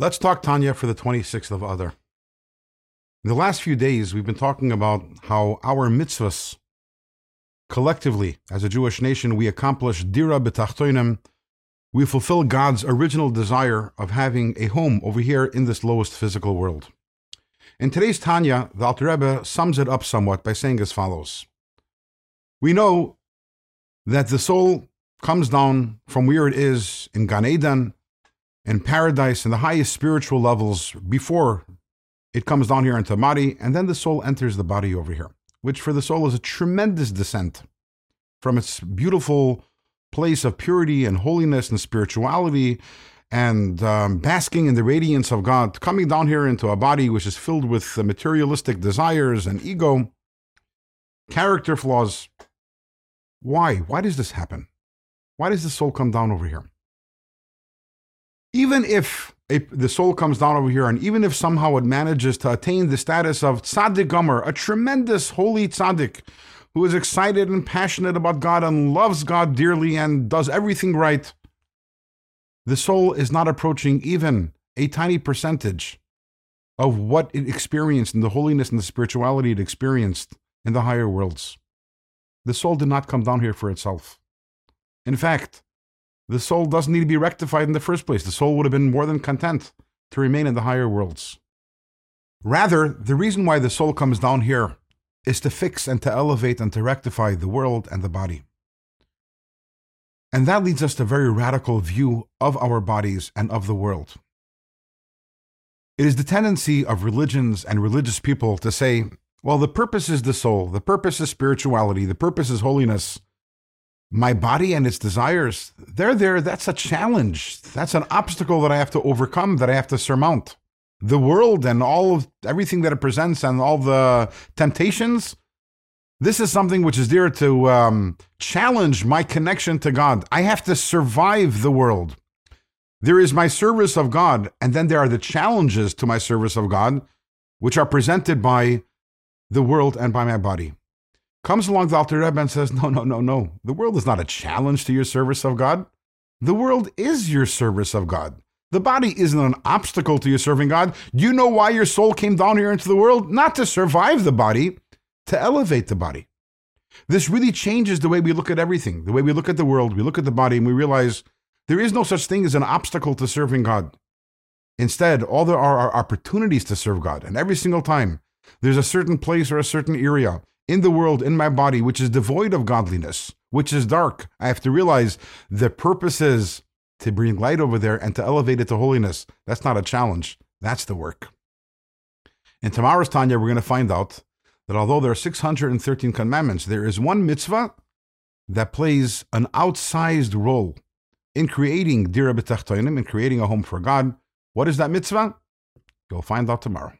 Let's talk Tanya for the 26th of Adar. In the last few days, we've been talking about how our mitzvahs, collectively, as a Jewish nation, we accomplish dira b'tachtoinim, we fulfill God's original desire of having a home over here in this lowest physical world. In today's Tanya, the Alter Rebbe sums it up somewhat by saying as follows. We know that the soul comes down from where it is in Gan Eden, in paradise, in the highest spiritual levels before it comes down here into body, and then the soul enters the body over here, which for the soul is a tremendous descent from its beautiful place of purity and holiness and spirituality and um, basking in the radiance of God, coming down here into a body which is filled with materialistic desires and ego, character flaws. Why? Why does this happen? Why does the soul come down over here? Even if a, the soul comes down over here, and even if somehow it manages to attain the status of tzaddik gomer, a tremendous holy tzaddik who is excited and passionate about God and loves God dearly and does everything right, the soul is not approaching even a tiny percentage of what it experienced in the holiness and the spirituality it experienced in the higher worlds. The soul did not come down here for itself. In fact, the soul doesn't need to be rectified in the first place. The soul would have been more than content to remain in the higher worlds. Rather, the reason why the soul comes down here is to fix and to elevate and to rectify the world and the body. And that leads us to a very radical view of our bodies and of the world. It is the tendency of religions and religious people to say, well, the purpose is the soul, the purpose is spirituality, the purpose is holiness my body and its desires, they're there. That's a challenge. That's an obstacle that I have to overcome, that I have to surmount. The world and all of everything that it presents and all the temptations, this is something which is there to um, challenge my connection to God. I have to survive the world. There is my service of God, and then there are the challenges to my service of God, which are presented by the world and by my body comes along the Alter Rebbe and says, No, no, no, no. The world is not a challenge to your service of God. The world is your service of God. The body isn't an obstacle to your serving God. Do you know why your soul came down here into the world? Not to survive the body, to elevate the body. This really changes the way we look at everything, the way we look at the world, we look at the body, and we realize there is no such thing as an obstacle to serving God. Instead, all there are are opportunities to serve God. And every single time there's a certain place or a certain area in the world, in my body, which is devoid of godliness, which is dark. I have to realize the purpose is to bring light over there and to elevate it to holiness. That's not a challenge, that's the work. In tomorrow's Tanya, we're going to find out that although there are 613 commandments, there is one mitzvah that plays an outsized role in creating dira b'tachtoinim, in creating a home for God. What is that mitzvah? You'll find out tomorrow.